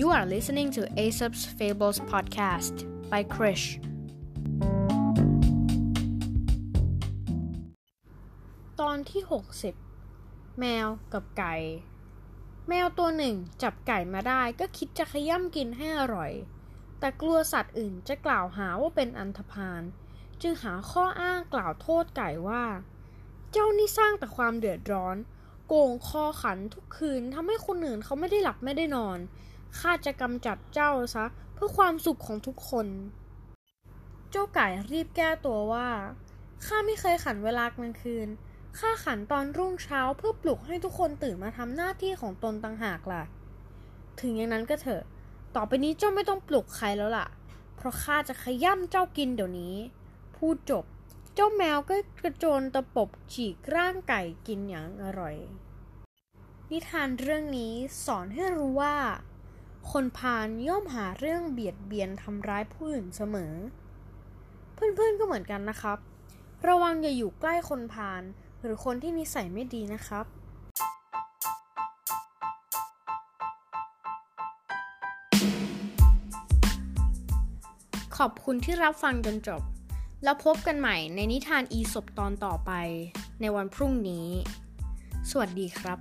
You are listening to Aesop's Fables podcast by Krish. ตอนที่ 60 แมวกับไก่ แมวตัวหนึ่งจับไก่มาได้ก็คิดจะขย่ำกินให้อร่อย แต่กลัวสัตว์อื่นจะกล่าวหาว่าเป็นอันธพาล จึงหาข้ออ้างกล่าวโทษไก่ว่า เจ้านี่สร้างแต่ความเดือดร้อน โกงคอขันทุกคืนทำให้คนอื่นเขาไม่ได้หลับไม่ได้นอน ข้าจะกำจัดเจ้าซะเพื่อความสุขของทุกคน เจ้าไก่รีบแก้ตัวว่าข้าไม่เคยขันเวลากลางคืนข้าขันตอนรุ่งเช้าเพื่อปลุกให้ทุกคนตื่นมาทำหน้าที่ของตนต่างหากล่ะ ถึงอย่างนั้นก็เถอะ ต่อไปนี้เจ้าไม่ต้องปลุกใครแล้วล่ะ เพราะข้าจะขย่ำเจ้ากินเดี๋ยวนี้ พูดจบ เจ้าแมวก็กระโจนตะปบฉีกร่างไก่กินอย่างอร่อย นิทานเรื่องนี้สอนให้รู้ว่า คนพาลย่อมหาเรื่องเบียดเบียนทำร้ายผู้อื่นเสมอ เพื่อนๆก็เหมือนกันนะครับ ระวังอย่าอยู่ใกล้คนพาลหรือคนที่นิสัยไม่ดีนะครับ ขอบคุณที่รับฟังจนจบ แล้วพบกันใหม่ในนิทานอีสบตอนต่อไปในวันพรุ่งนี้ สวัสดีครับ